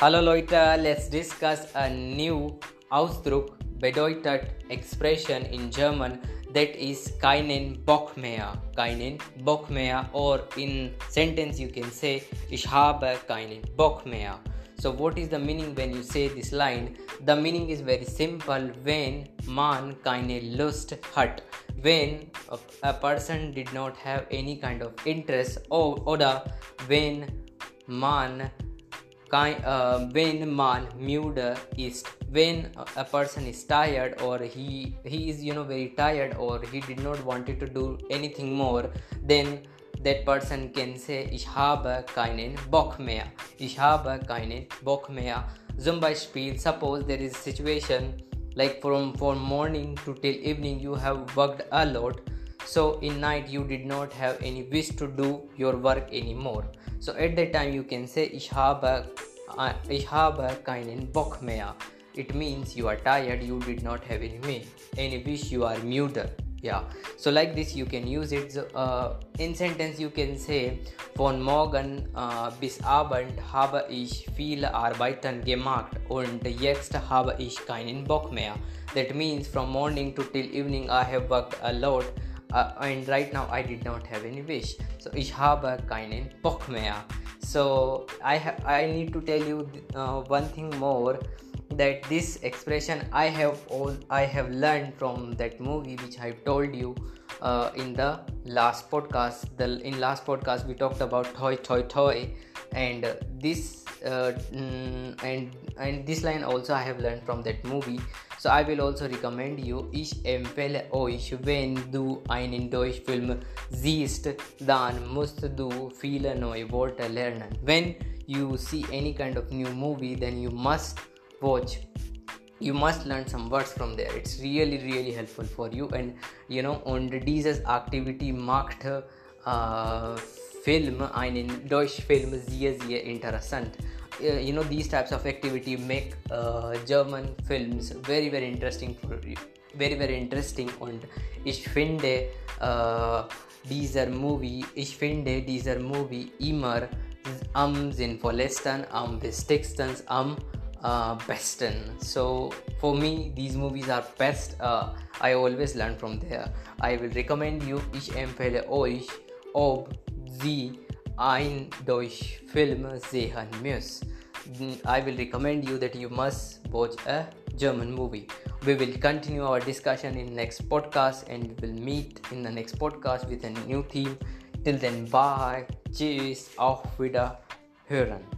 Hallo Leute, let's discuss a new Ausdruck bedeutet Expression in German that is keinen Bock mehr. Keinen Bock mehr or in sentence you can say ich habe keinen Bock mehr. So what is the meaning when you say this line? The meaning is very simple when man keine Lust hat. When a, a person did not have any kind of interest or oder when man uh, when man müde is when a person is tired or he he is you know very tired or he did not wanted to do anything more then that person can say ich habe keinen Bock mehr ich habe keinen Bock mehr zum Beispiel suppose there is a situation like from from morning to till evening you have worked a lot so in night you did not have any wish to do your work anymore. So at that time you can say ich habe uh, keinen Bock mehr it means you are tired you did not have any any wish you are müde yeah. So like this you can use it uh, in sentence you can say von morgen uh, bis abend habe ich viele arbeiten gemacht und jetzt habe ich keinen bock mehr. That means from morning to till evening i have worked a lot uh, and right now i did not have any wish. So ich habe keinen bock mehr. So i i need to tell you uh, one thing more that this expression i have all i have learned from that movie which i told you uh, in the last podcast. The in last podcast we talked about toi toi toi and this uh, and and this line also i have learned from that movie so i will also recommend you ich empfehle euch wenn du einen Deutschfilm siehst dann musst du viele neue Worte lernen. When you see any kind of new movie then you must watch. You must learn some words from there. It's really really helpful for you. And you know on dieses activity macht uh, film einen deutsch film sehr sehr interessant you know these types of activity make uh, german films very very interesting for you very very interesting. Und ich finde uh, dieser movie ich finde dieser movie immer am sinnvollsten am wichtigsten am uh, besten. So for me these movies are best uh, i always learn from there. I will recommend you ich empfehle euch ob sie ein deutsch film sehen müsst. I will recommend you that you must watch a german movie. We will continue our discussion in next podcast and we will meet in the next podcast with a new theme. Till then bye. Cheers. Auf wieder hören